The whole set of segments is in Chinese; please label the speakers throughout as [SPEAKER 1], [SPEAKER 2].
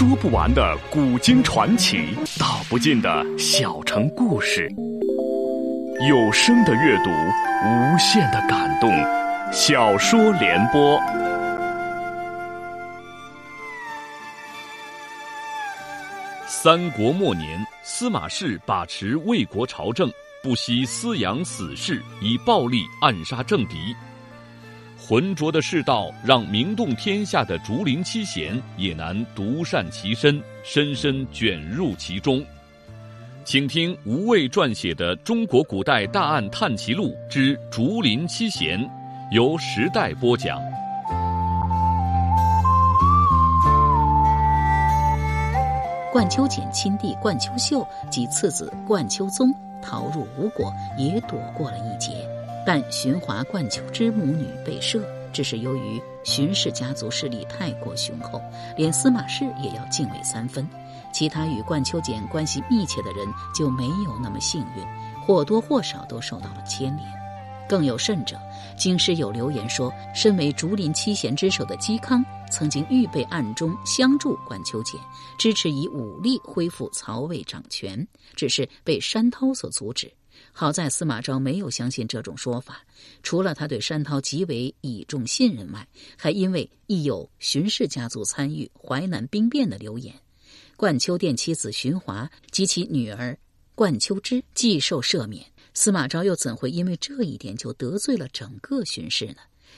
[SPEAKER 1] 说不完的古今传奇，道不尽的小城故事。有声的阅读，无限的感动。小说联播。三国末年，司马氏把持魏国朝政，不惜私养死士，以暴力暗杀政敌。浑浊的世道，让名动天下的竹林七贤也难独善其身，深深卷入其中。请听吴畏撰写的《中国古代大案探奇录之竹林七贤》，由时代播讲。
[SPEAKER 2] 冠秋俭亲弟冠秋秀及次子冠秋宗逃入吴国，也躲过了一劫。但荀华、冠秋之母女被赦，只是由于荀氏家族势力太过雄厚，连司马氏也要敬畏三分。其他与冠秋简关系密切的人就没有那么幸运，或多或少都受到了牵连。更有甚者，京师有流言说，身为竹林七贤之首的嵇康，曾经预备暗中相助冠秋俭，支持以武力恢复曹魏掌权，只是被山涛所阻止。好在司马昭没有相信这种说法，除了他对山涛极为倚重信任外，还因为亦有荀氏家族参与淮南兵变的流言，冠秋殿妻子荀华及其女儿冠秋之既受赦免，司马昭又怎会因为这一点就得罪了整个荀氏呢？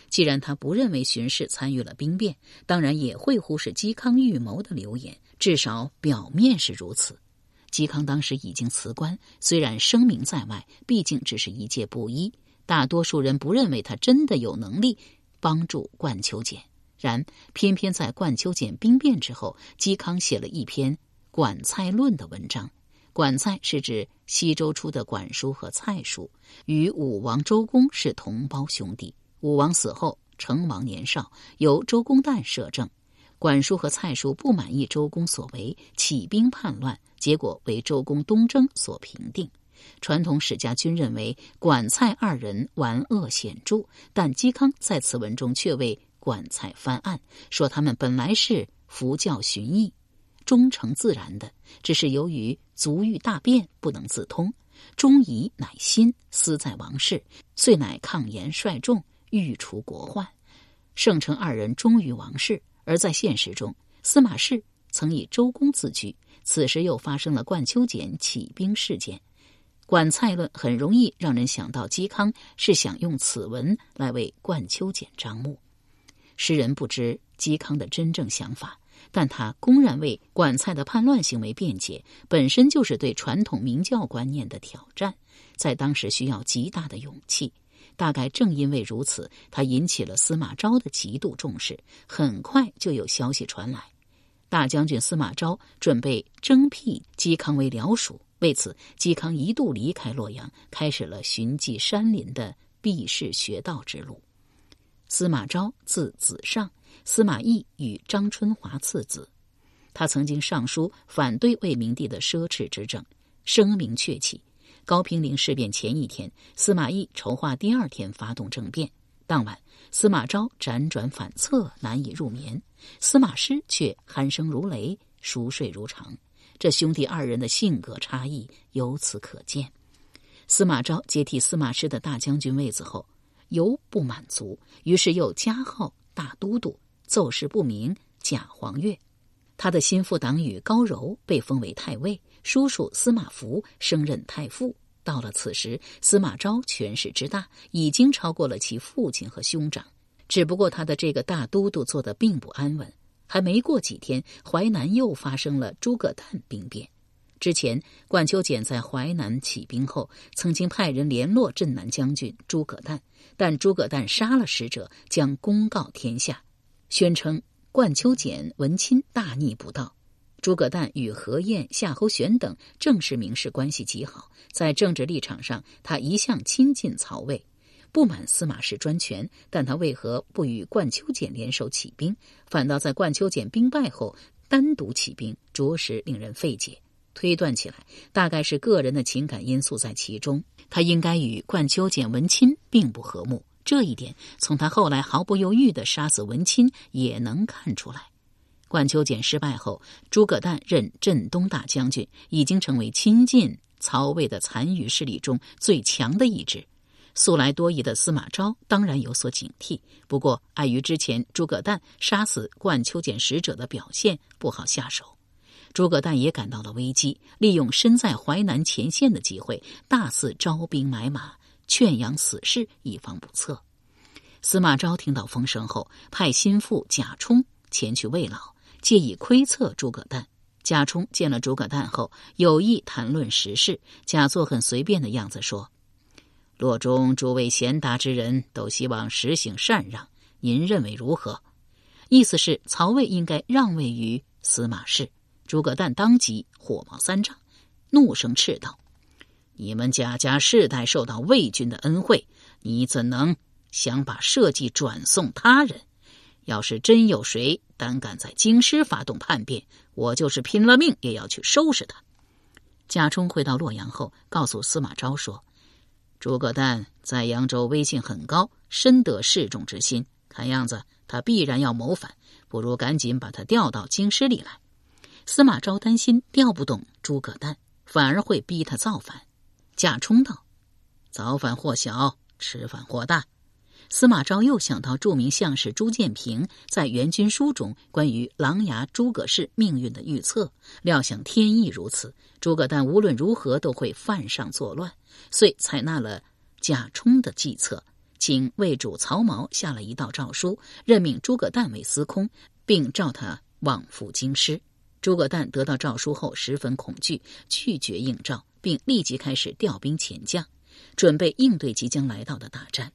[SPEAKER 2] 既然他不认为荀氏参与了兵变，当然也会忽视嵇康预谋的流言，至少表面是如此。嵇康当时已经辞官，虽然声名在外，毕竟只是一介布衣，大多数人不认为他真的有能力帮助冠秋俭。然偏偏在冠秋俭兵变之后，嵇康写了一篇《管蔡论》的文章。管蔡是指西周初的管叔和蔡叔，与武王周公是同胞兄弟。武王死后，成王年少，由周公旦摄政。管叔和蔡叔不满意周公所为，起兵叛乱。结果为周公东征所平定。传统史家均认为管蔡二人玩恶显著，但嵇康在此文中却为管蔡翻案，说他们本来是服教循义、忠诚自然的，只是由于足欲大变，不能自通，忠仪乃心，思在王室，遂乃抗言率众，欲除国患。圣称二人忠于王室，而在现实中，司马氏曾以周公自居。此时又发生了冠秋俭起兵事件，管蔡论很容易让人想到嵇康是想用此文来为冠秋俭张目。诗人不知嵇康的真正想法，但他公然为管蔡的叛乱行为辩解，本身就是对传统明教观念的挑战，在当时需要极大的勇气。大概正因为如此，他引起了司马昭的极度重视，很快就有消息传来。大将军司马昭准备征辟嵇康为僚属，为此，嵇康一度离开洛阳，开始了寻迹山林的避世学道之路。司马昭字子尚，司马懿与张春华次子。他曾经上书反对魏明帝的奢侈之政，声名鹊起。高平陵事变前一天，司马懿筹划第二天发动政变。当晚，司马昭辗转反侧，难以入眠。司马师却鼾声如雷，熟睡如常。这兄弟二人的性格差异由此可见。司马昭接替司马师的大将军位子后，犹不满足，于是又加号大都督，奏事不明，假黄钺。他的心腹党羽高柔被封为太尉，叔叔司马孚升任太傅。到了此时，司马昭权势之大，已经超过了其父亲和兄长。只不过他的这个大都督做的并不安稳。还没过几天，淮南又发生了诸葛诞兵变。之前，管秋俭在淮南起兵后，曾经派人联络镇南将军诸葛诞，但诸葛诞杀了使者，将公告天下，宣称管秋俭、文钦大逆不道。诸葛诞与何晏、夏侯玄等正式名士关系极好，在政治立场上，他一向亲近曹魏，不满司马氏专权。但他为何不与冠秋俭联手起兵，反倒在冠秋俭兵败后单独起兵，着实令人费解。推断起来，大概是个人的情感因素在其中。他应该与冠秋俭、文钦并不和睦，这一点从他后来毫不犹豫的杀死文钦也能看出来。冠秋俭失败后，诸葛诞任镇东大将军，已经成为亲近曹魏的残余势力中最强的一支。素来多疑的司马昭当然有所警惕，不过碍于之前诸葛诞杀死冠秋俭使者的表现，不好下手。诸葛诞也感到了危机，利用身在淮南前线的机会，大肆招兵买马，劝养死士，以防不测。司马昭听到风声后，派心腹贾充前去慰劳，借以窥测诸葛诞。贾充见了诸葛诞后，有意谈论时事，假作很随便的样子说。洛中诸位贤达之人都希望实行禅让，您认为如何？意思是曹魏应该让位于司马氏。诸葛诞当即火冒三丈，怒声斥道：“你们贾家世代受到魏军的恩惠，你怎能想把社稷转送他人？要是真有谁 胆敢在京师发动叛变，我就是拼了命也要去收拾他。”贾充回到洛阳后，告诉司马昭说。诸葛诞在扬州威信很高，深得示众之心。看样子他必然要谋反，不如赶紧把他调到京师里来。司马昭担心调不动诸葛诞，反而会逼他造反。贾充道：“造反或小，吃反或大。”司马昭又想到著名相士朱建平在《元军书》中关于琅琊诸葛氏命运的预测，料想天意如此，诸葛诞无论如何都会犯上作乱，遂采纳了贾充的计策，请魏主曹髦下了一道诏书，任命诸葛诞为司空，并召他往赴京师。诸葛诞得到诏书后十分恐惧，拒绝应召，并立即开始调兵遣将，准备应对即将来到的大战。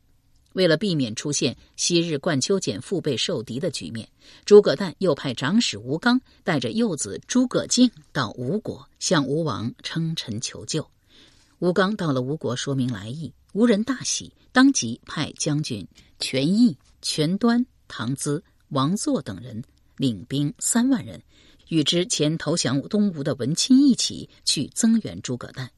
[SPEAKER 2] 为了避免出现昔日冠秋俭腹背受敌的局面，诸葛诞又派长史吴刚带着幼子诸葛敬到吴国向吴王称臣求救。吴刚到了吴国，说明来意，吴人大喜，当即派将军权益、权端、唐咨、王作等人领兵三万人，与之前投降东吴的文钦一起去增援诸葛诞。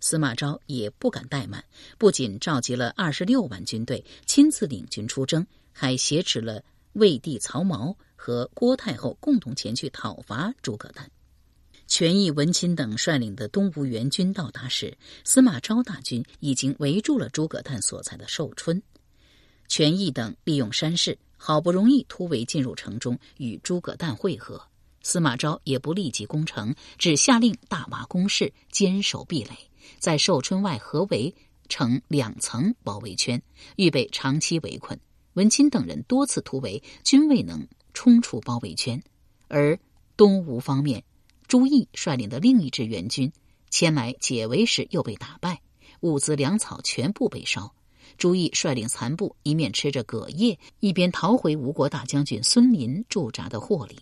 [SPEAKER 2] 司马昭也不敢怠慢，不仅召集了二十六万军队，亲自领军出征，还挟持了魏帝曹髦和郭太后共同前去讨伐诸葛诞。权益、文钦等率领的东吴援军到达时，司马昭大军已经围住了诸葛诞所在的寿春。权益等利用山势，好不容易突围进入城中，与诸葛诞会合。司马昭也不立即攻城，只下令大挖工事，坚守壁垒。在寿春外合围成两层包围圈，预备长期围困。文钦等人多次突围，均未能冲出包围圈。而东吴方面，朱毅率领的另一支援军前来解围时，又被打败，物资粮草全部被烧。朱毅率领残部一面吃着葛叶，一边逃回吴国大将军孙林驻扎的霍里。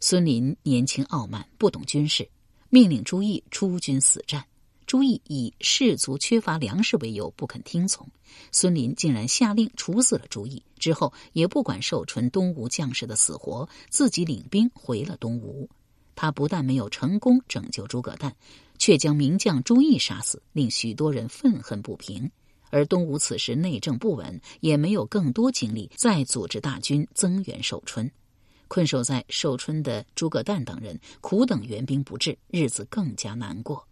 [SPEAKER 2] 孙林年轻傲慢，不懂军事，命令朱毅出军死战。朱毅以士卒缺乏粮食为由不肯听从，孙林竟然下令处死了朱毅。之后也不管寿春东吴将士的死活，自己领兵回了东吴。他不但没有成功拯救诸葛诞，却将名将朱毅杀死，令许多人愤恨不平。而东吴此时内政不稳，也没有更多精力再组织大军增援寿春。困守在寿春的诸葛诞等人苦等援兵不至，日子更加难过。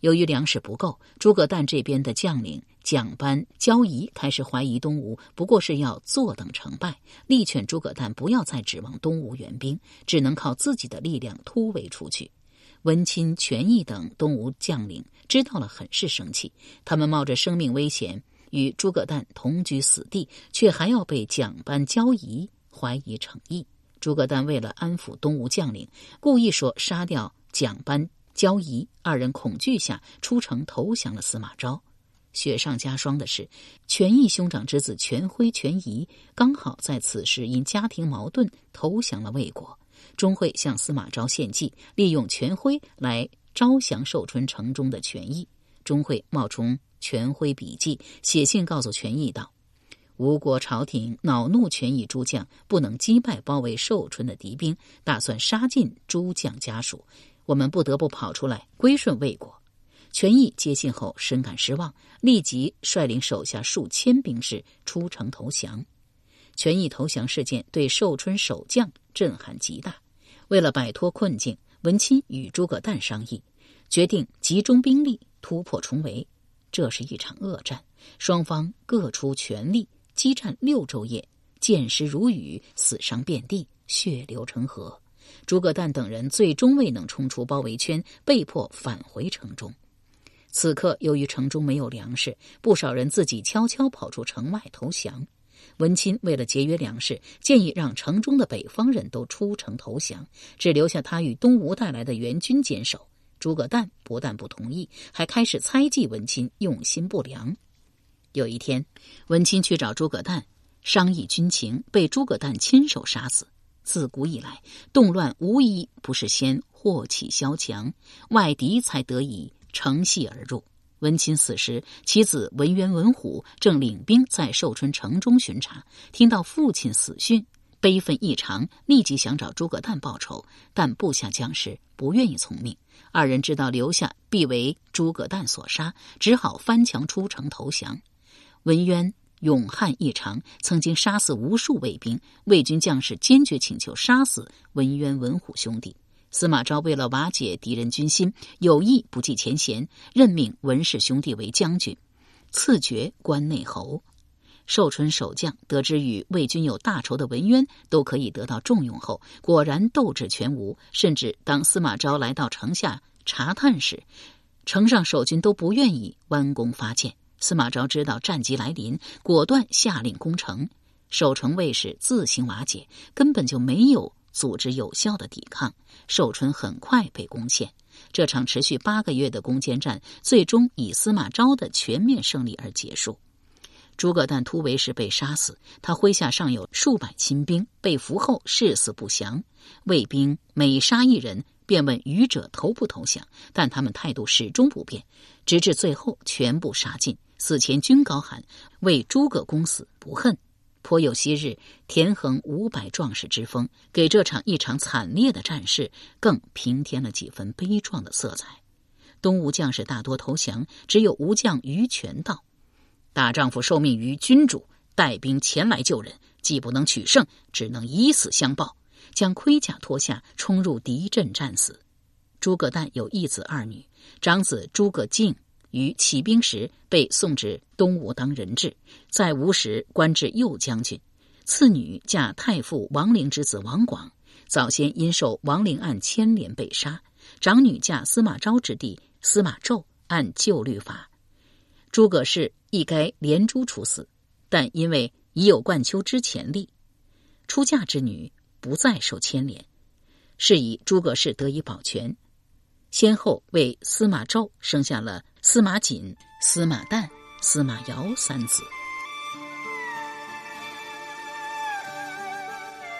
[SPEAKER 2] 由于粮食不够，诸葛诞这边的将领蒋班、焦仪开始怀疑东吴不过是要坐等成败，力劝诸葛诞不要再指望东吴援兵，只能靠自己的力量突围出去。文钦、权益等东吴将领知道了，很是生气。他们冒着生命危险与诸葛诞同居死地，却还要被蒋班、焦仪怀疑诚意。诸葛诞为了安抚东吴将领，故意说杀掉蒋班。焦仪二人恐惧下出城投降了司马昭。雪上加霜的是，权义兄长之子权辉、权仪刚好在此时因家庭矛盾投降了魏国。钟会向司马昭献计，利用权辉来招降寿春城中的权义。钟会冒充权辉笔记，写信告诉权义道：“吴国朝廷恼怒权义诸将不能击败包围寿春的敌兵，打算杀尽诸将家属。”我们不得不跑出来归顺魏国。权益接信后深感失望，立即率领手下数千兵士出城投降。权益投降事件对寿春守将震撼极大。为了摆脱困境，文钦与诸葛诞商议，决定集中兵力突破重围。这是一场恶战，双方各出全力，激战六昼夜，箭矢如雨，死伤遍地，血流成河。诸葛诞等人最终未能冲出包围圈，被迫返回城中。此刻，由于城中没有粮食，不少人自己悄悄跑出城外投降。文钦为了节约粮食，建议让城中的北方人都出城投降，只留下他与东吴带来的援军坚守。诸葛诞不但不同意，还开始猜忌文钦用心不良。有一天，文钦去找诸葛诞商议军情，被诸葛诞亲手杀死。自古以来，动乱无一不是先祸起萧墙，外敌才得以乘隙而入。文钦死时，其子文渊、文虎正领兵在寿春城中巡查，听到父亲死讯，悲愤异常，立即想找诸葛诞报仇，但部下将士不愿意从命。二人知道留下必为诸葛诞所杀，只好翻墙出城投降。文渊勇悍异常，曾经杀死无数卫兵，魏军将士坚决请求杀死文渊、文虎兄弟。司马昭为了瓦解敌人军心，有意不计前嫌，任命文氏兄弟为将军，赐爵关内侯。寿春守将得知与魏军有大仇的文渊都可以得到重用后，果然斗志全无。甚至当司马昭来到城下查探时，城上守军都不愿意弯弓发箭。司马昭知道战机来临，果断下令攻城。守城卫士自行瓦解，根本就没有。组织有效的抵抗，寿春很快被攻陷。这场持续八个月的攻坚战，最终以司马昭的全面胜利而结束。诸葛诞突围时被杀死，他麾下尚有数百亲兵，被俘后誓死不降。卫兵每杀一人，便问余者投不投降，但他们态度始终不变，直至最后全部杀尽。死前均高喊：“为诸葛公死不恨。”颇有昔日田横五百壮士之风，给这场一场惨烈的战事更平添了几分悲壮的色彩。东吴将士大多投降，只有吴将于权道：“大丈夫受命于君主，带兵前来救人，既不能取胜，只能以死相报。”将盔甲脱下，冲入敌阵战死。诸葛诞有一子二女，长子诸葛敬。于起兵时被送至东吴当人质，在吴时官至右将军。次女嫁太傅王陵之子王广，早先因受王陵案牵连被杀。长女嫁司马昭之弟司马昭，按旧律法，诸葛氏亦该连诛处死，但因为已有冠丘之潜力，出嫁之女不再受牵连，是以诸葛氏得以保全。先后为司马昭生下了。司马瑾、司马旦、司马瑶三子，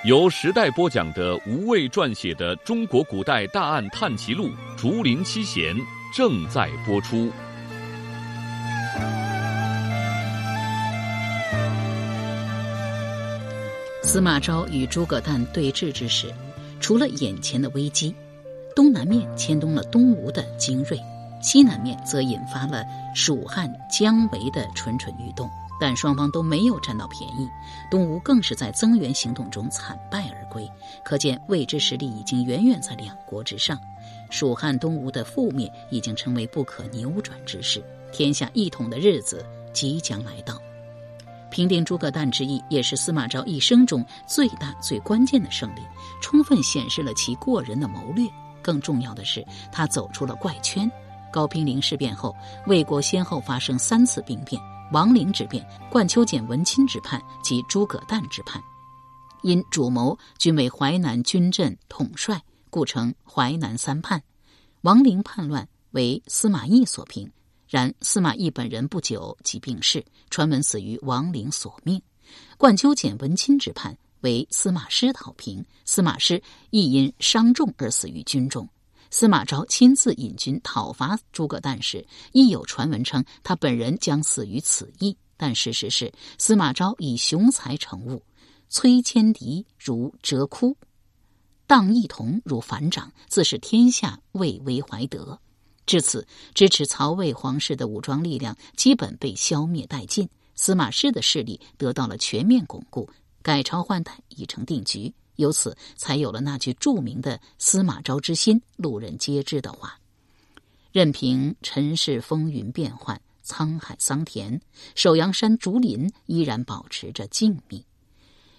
[SPEAKER 1] 由时代播讲的吴畏撰写的《中国古代大案探奇录·竹林七贤》正在播出。
[SPEAKER 2] 司马昭与诸葛诞对峙之时，除了眼前的危机，东南面牵动了东吴的精锐。西南面则引发了蜀汉姜维的蠢蠢欲动，但双方都没有占到便宜。东吴更是在增援行动中惨败而归，可见魏之实力已经远远在两国之上。蜀汉东吴的覆灭已经成为不可扭转之势，天下一统的日子即将来到。平定诸葛诞之役，也是司马昭一生中最大最关键的胜利，充分显示了其过人的谋略。更重要的是，他走出了怪圈。高平陵事变后，魏国先后发生三次兵变：王陵之变、冠丘简文钦之叛及诸葛诞之叛。因主谋均为淮南军镇统帅，故称淮南三叛。王陵叛乱为司马懿所平，然司马懿本人不久即病逝，传闻死于王陵所命。冠丘简文钦之叛为司马师讨平，司马师亦因伤重而死于军中。司马昭亲自引军讨伐诸葛诞时，亦有传闻称他本人将死于此役。但事实是，司马昭以雄才成物，摧千敌如折枯，荡一同如反掌，自是天下魏威怀德。至此，支持曹魏皇室的武装力量基本被消灭殆尽，司马氏的势力得到了全面巩固，改朝换代已成定局。由此才有了那句著名的“司马昭之心，路人皆知”的话。任凭尘世风云变幻，沧海桑田，首阳山竹林依然保持着静谧。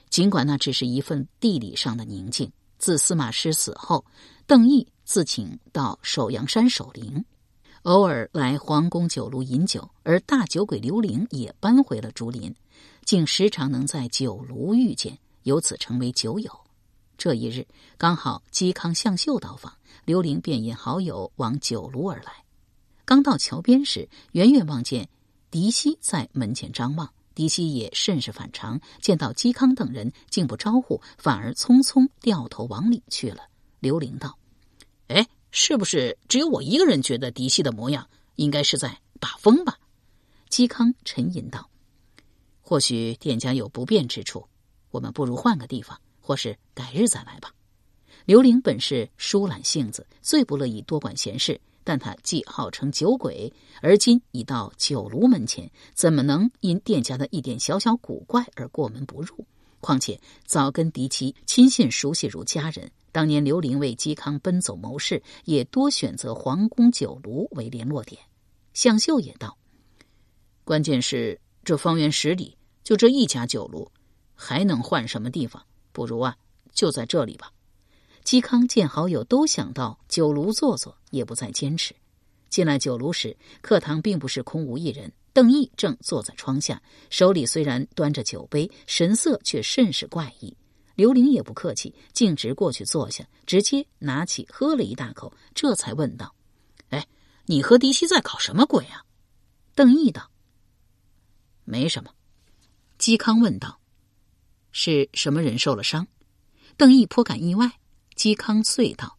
[SPEAKER 2] 尽管那只是一份地理上的宁静。自司马师死后，邓毅自请到首阳山守灵，偶尔来皇宫酒楼饮酒，而大酒鬼刘伶也搬回了竹林，竟时常能在酒楼遇见，由此成为酒友。这一日刚好嵇康、向秀到访。刘伶便引好友往酒庐而来。刚到桥边时，远远望见狄希在门前张望。狄希也甚是反常，见到嵇康等人，竟不招呼，反而匆匆掉头往里去了。刘伶道：“哎，是不是只有我一个人觉得狄希的模样应该是在把风吧？”嵇康沉吟道：“或许店家有不便之处，我们不如换个地方，或是改日再来吧。”刘伶本是疏懒性子，最不乐意多管闲事。但他既号称酒鬼，而今已到酒炉门前，怎么能因店家的一点小小古怪而过门不入？况且早跟狄七亲信熟悉如家人，当年刘伶为嵇康奔走谋士，也多选择皇宫酒炉为联络点。向秀也道：“关键是这方圆十里就这一家酒炉，还能换什么地方？不如啊，就在这里吧。”嵇康见好友都想到酒炉坐坐，也不再坚持。进来酒炉时，课堂并不是空无一人。邓毅正坐在窗下，手里虽然端着酒杯，神色却甚是怪异。刘玲也不客气，径直过去坐下，直接拿起喝了一大口，这才问道：“哎，你和狄希在搞什么鬼啊？”邓毅道：“没什么。”嵇康问道：“是什么人受了伤？”邓毅颇感意外。嵇康遂道：“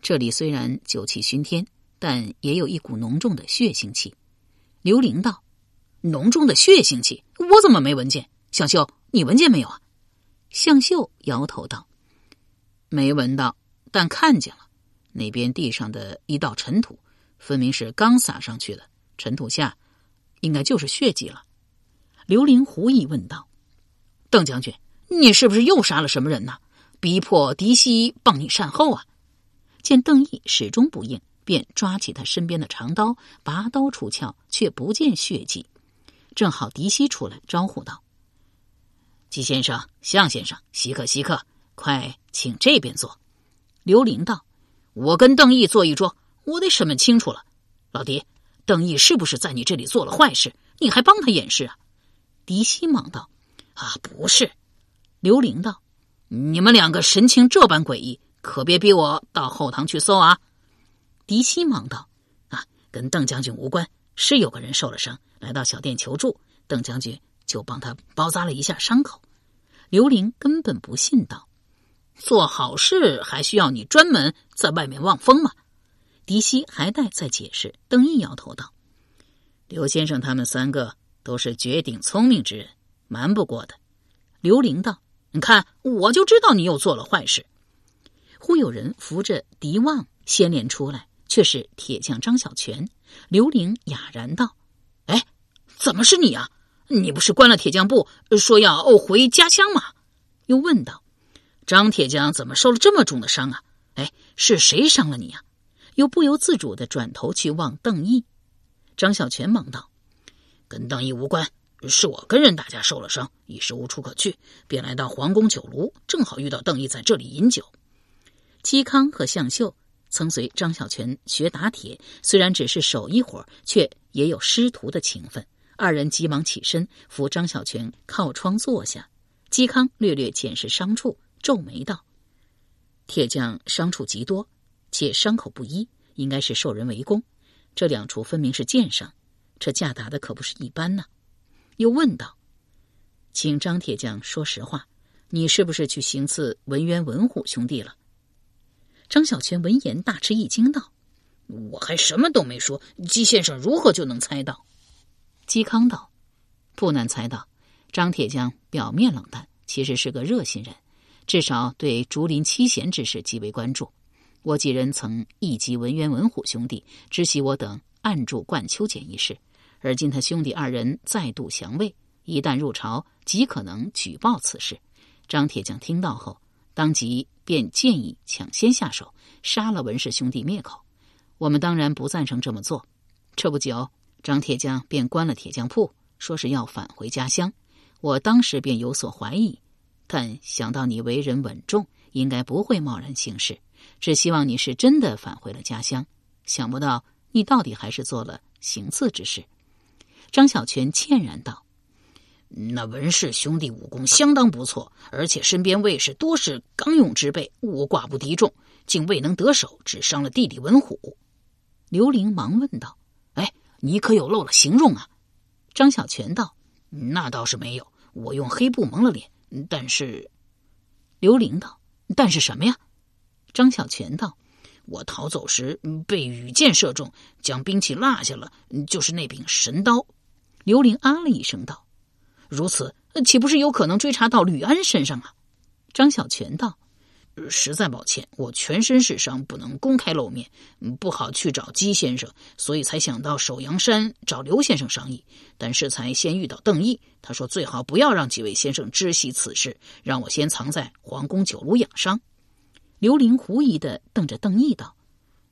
[SPEAKER 2] 这里虽然酒气熏天，但也有一股浓重的血腥气。”刘伶道：“浓重的血腥气，我怎么没闻见？向秀，你闻见没有啊？”向秀摇头道：“没闻到，但看见了。那边地上的一道尘土，分明是刚撒上去的。尘土下，应该就是血迹了。”刘伶狐疑问道：“邓将军，你是不是又杀了什么人呢？”逼迫狄希帮你善后啊！见邓毅始终不应，便抓起他身边的长刀，拔刀出鞘，却不见血迹。正好狄希出来招呼道：“季先生、向先生，稀客稀客，快请这边坐。”刘伶道：“我跟邓毅坐一桌，我得审问清楚了。老狄，邓毅是不是在你这里做了坏事？你还帮他掩饰啊？”狄希忙道：“啊，不是。”刘玲道。你们两个神情这般诡异，可别逼我到后堂去搜啊！狄希忙道：“啊，跟邓将军无关，是有个人受了伤，来到小店求助，邓将军就帮他包扎了一下伤口。”刘玲根本不信道：“做好事还需要你专门在外面望风吗？”狄希还待再解释，邓毅摇头道：“刘先生他们三个都是绝顶聪明之人，瞒不过的。”刘伶道。你看，我就知道你又做了坏事。忽有人扶着狄旺先脸出来，却是铁匠张小泉。刘伶哑然道：“哎，怎么是你啊？你不是关了铁匠部，说要回家乡吗？”又问道：“张铁匠怎么受了这么重的伤啊？哎，是谁伤了你啊？”又不由自主的转头去望邓毅。张小泉忙道：“跟邓毅无关。”是我跟人打架受了伤，一时无处可去，便来到皇宫酒炉，正好遇到邓毅在这里饮酒。嵇康和向秀曾随张小泉学打铁，虽然只是手一活，却也有师徒的情分。二人急忙起身扶张小泉靠窗坐下。嵇康略略检视伤处，皱眉道：“铁匠伤处极多，且伤口不一，应该是受人围攻。这两处分明是剑伤，这架打的可不是一般呢。”又问道：“请张铁匠说实话，你是不是去行刺文渊、文虎兄弟了？”张小泉闻言大吃一惊，道：“我还什么都没说，姬先生如何就能猜到？”嵇康道：“不难猜到，张铁匠表面冷淡，其实是个热心人，至少对竹林七贤之事极为关注。我几人曾一击文渊、文虎兄弟，知悉我等暗助冠秋简一事。”而今他兄弟二人再度降魏，一旦入朝，极可能举报此事。张铁匠听到后，
[SPEAKER 3] 当即便建议抢先下手，杀了文氏兄弟灭口。我们当然不赞成这么做。这不久，张铁匠便关了铁匠铺，说是要返回家乡。我当时便有所怀疑，但想到你为人稳重，应该不会贸然行事，只希望你是真的返回了家乡。想不到你到底还是做了行刺之事。张小泉歉然道：“
[SPEAKER 2] 那文氏兄弟武功相当不错，而且身边卫士多是刚勇之辈，我寡不敌众，竟未能得手，只伤了弟弟文虎。”
[SPEAKER 3] 刘玲忙问道。
[SPEAKER 2] 你可有漏了形容啊？
[SPEAKER 3] 张小泉道：“
[SPEAKER 2] 那倒是没有，我用黑布蒙了脸。但是，
[SPEAKER 3] 刘玲道：‘
[SPEAKER 2] 但是什么呀？’
[SPEAKER 3] 张小泉道：‘
[SPEAKER 2] 我逃走时被羽箭射中，将兵器落下了，就是那柄神刀。’
[SPEAKER 3] 刘玲啊了一声道：‘
[SPEAKER 2] 如此，岂不是有可能追查到吕安身上啊？’
[SPEAKER 3] 张小泉道。”
[SPEAKER 2] 实在抱歉，我全身是伤，不能公开露面，不好去找姬先生，所以才想到首阳山找刘先生商议。但是才先遇到邓毅，他说最好不要让几位先生知悉此事，让我先藏在皇宫酒楼养伤。
[SPEAKER 3] 刘玲狐疑的瞪着邓毅道：“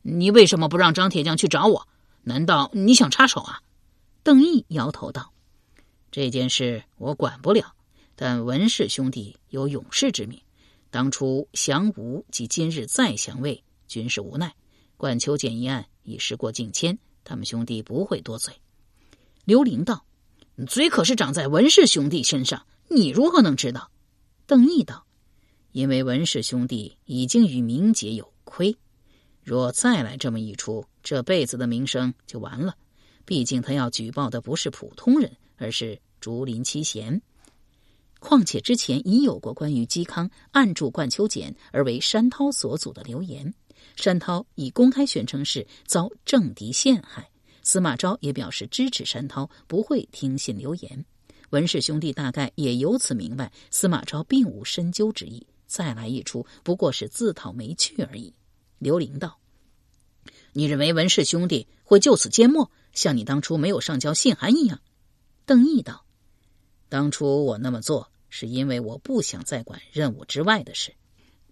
[SPEAKER 2] 你为什么不让张铁匠去找我？难道你想插手啊？”
[SPEAKER 3] 邓毅摇头道：“
[SPEAKER 2] 这件事我管不了，但文氏兄弟有勇士之名。”当初降吴及今日再降魏，均是无奈。冠秋俭一案已时过境迁，他们兄弟不会多嘴。
[SPEAKER 3] 刘玲道：“
[SPEAKER 2] 嘴可是长在文氏兄弟身上，你如何能知道？”
[SPEAKER 3] 邓毅道：“
[SPEAKER 2] 因为文氏兄弟已经与明节有亏，若再来这么一出，这辈子的名声就完了。毕竟他要举报的不是普通人，而是竹林七贤。”
[SPEAKER 3] 况且之前已有过关于嵇康暗助冠秋俭而为山涛所阻的流言，山涛已公开宣称是遭政敌陷害，司马昭也表示支持山涛，不会听信流言。文氏兄弟大概也由此明白，司马昭并无深究之意，再来一出不过是自讨没趣而已。刘玲道：“
[SPEAKER 2] 你认为文氏兄弟会就此缄默，像你当初没有上交信函一样？”
[SPEAKER 3] 邓毅道。
[SPEAKER 2] 当初我那么做，是因为我不想再管任务之外的事。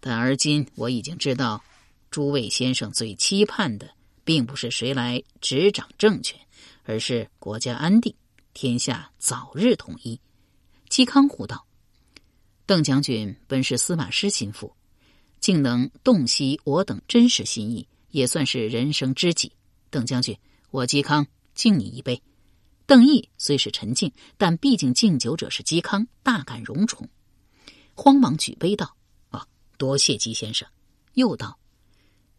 [SPEAKER 2] 但而今我已经知道，诸位先生最期盼的，并不是谁来执掌政权，而是国家安定，天下早日统一。
[SPEAKER 3] 嵇康呼道：“邓将军本是司马师心腹，竟能洞悉我等真实心意，也算是人生知己。邓将军，我嵇康敬你一杯。”邓毅虽是沉静，但毕竟敬酒者是嵇康，大感荣宠，慌忙举杯道：“
[SPEAKER 2] 啊，多谢嵇先生。”
[SPEAKER 3] 又道：“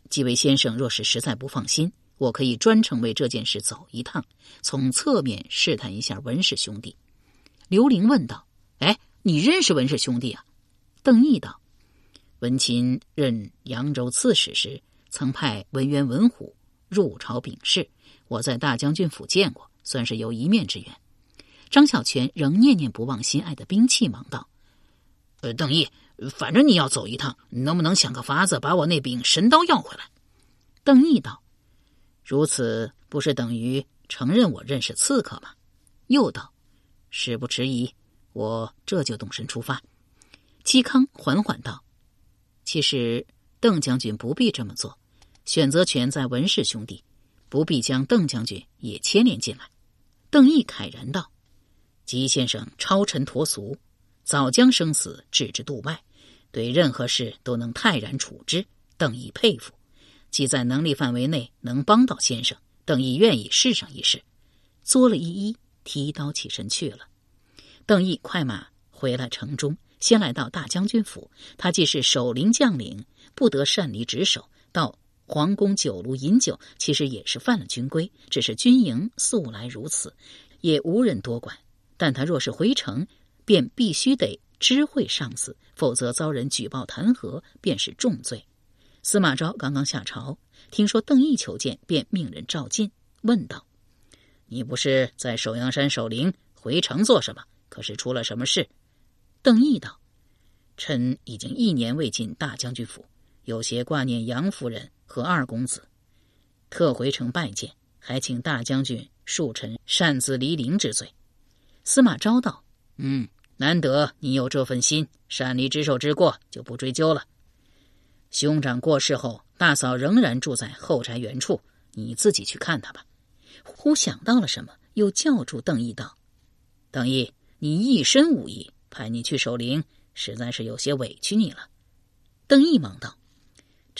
[SPEAKER 2] 几位先生若是实在不放心，我可以专程为这件事走一趟，从侧面试探一下文氏兄弟。”
[SPEAKER 3] 刘玲问道：“
[SPEAKER 2] 哎，你认识文氏兄弟啊？”
[SPEAKER 3] 邓毅道：“
[SPEAKER 2] 文钦任扬州刺史时，曾派文渊、文虎入朝禀事，我在大将军府见过。”算是有一面之缘。
[SPEAKER 3] 张小泉仍念念不忘心爱的兵器，忙道：“
[SPEAKER 2] 呃，邓毅，反正你要走一趟，能不能想个法子把我那柄神刀要回来？”
[SPEAKER 3] 邓毅道：“
[SPEAKER 2] 如此不是等于承认我认识刺客吗？”
[SPEAKER 3] 又道：“
[SPEAKER 2] 事不迟疑，我这就动身出发。”
[SPEAKER 3] 嵇康缓缓道：“
[SPEAKER 2] 其实邓将军不必这么做，选择权在文氏兄弟，不必将邓将军也牵连进来。”
[SPEAKER 3] 邓毅慨然道：“
[SPEAKER 2] 吉先生超尘脱俗，早将生死置之度外，对任何事都能泰然处之。邓毅佩服，既在能力范围内能帮到先生，邓毅愿意试上一试。”
[SPEAKER 3] 作了一揖，提刀起身去了。邓毅快马回了城中，先来到大将军府。他既是守陵将领，不得擅离职守。到皇宫酒炉饮酒，其实也是犯了军规，只是军营素来如此，也无人多管。但他若是回城，便必须得知会上司，否则遭人举报弹劾，便是重罪。司马昭刚刚下朝，听说邓毅求见，便命人召进，问道：“
[SPEAKER 2] 你不是在首阳山守灵，回城做什么？可是出了什么事？”
[SPEAKER 3] 邓毅道：“
[SPEAKER 2] 臣已经一年未进大将军府，有些挂念杨夫人。”和二公子，特回城拜见，还请大将军恕臣擅自离陵之罪。
[SPEAKER 3] 司马昭道：“
[SPEAKER 2] 嗯，难得你有这份心，擅离职守之过就不追究了。兄长过世后，大嫂仍然住在后宅原处，你自己去看她吧。忽想到了什么，又叫住邓毅道：“邓毅，你一身武艺，派你去守灵，实在是有些委屈你了。”邓毅忙道：“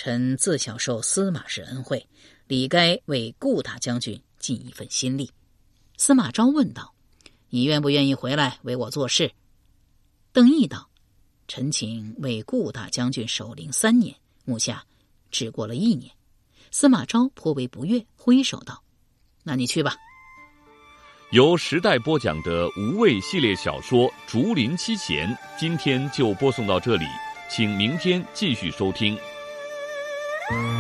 [SPEAKER 2] 臣自小受司马氏恩惠，理该为顾大将军尽一份心力。”司马昭问道：“你愿不愿意回来为我做事？”邓毅道：“臣请为顾大将军守灵三年，目下只过了一年。”司马昭颇为不悦，挥手道：“那你去吧。”
[SPEAKER 1] 由时代播讲的无畏系列小说《竹林七贤》，今天就播送到这里，请明天继续收听。thank you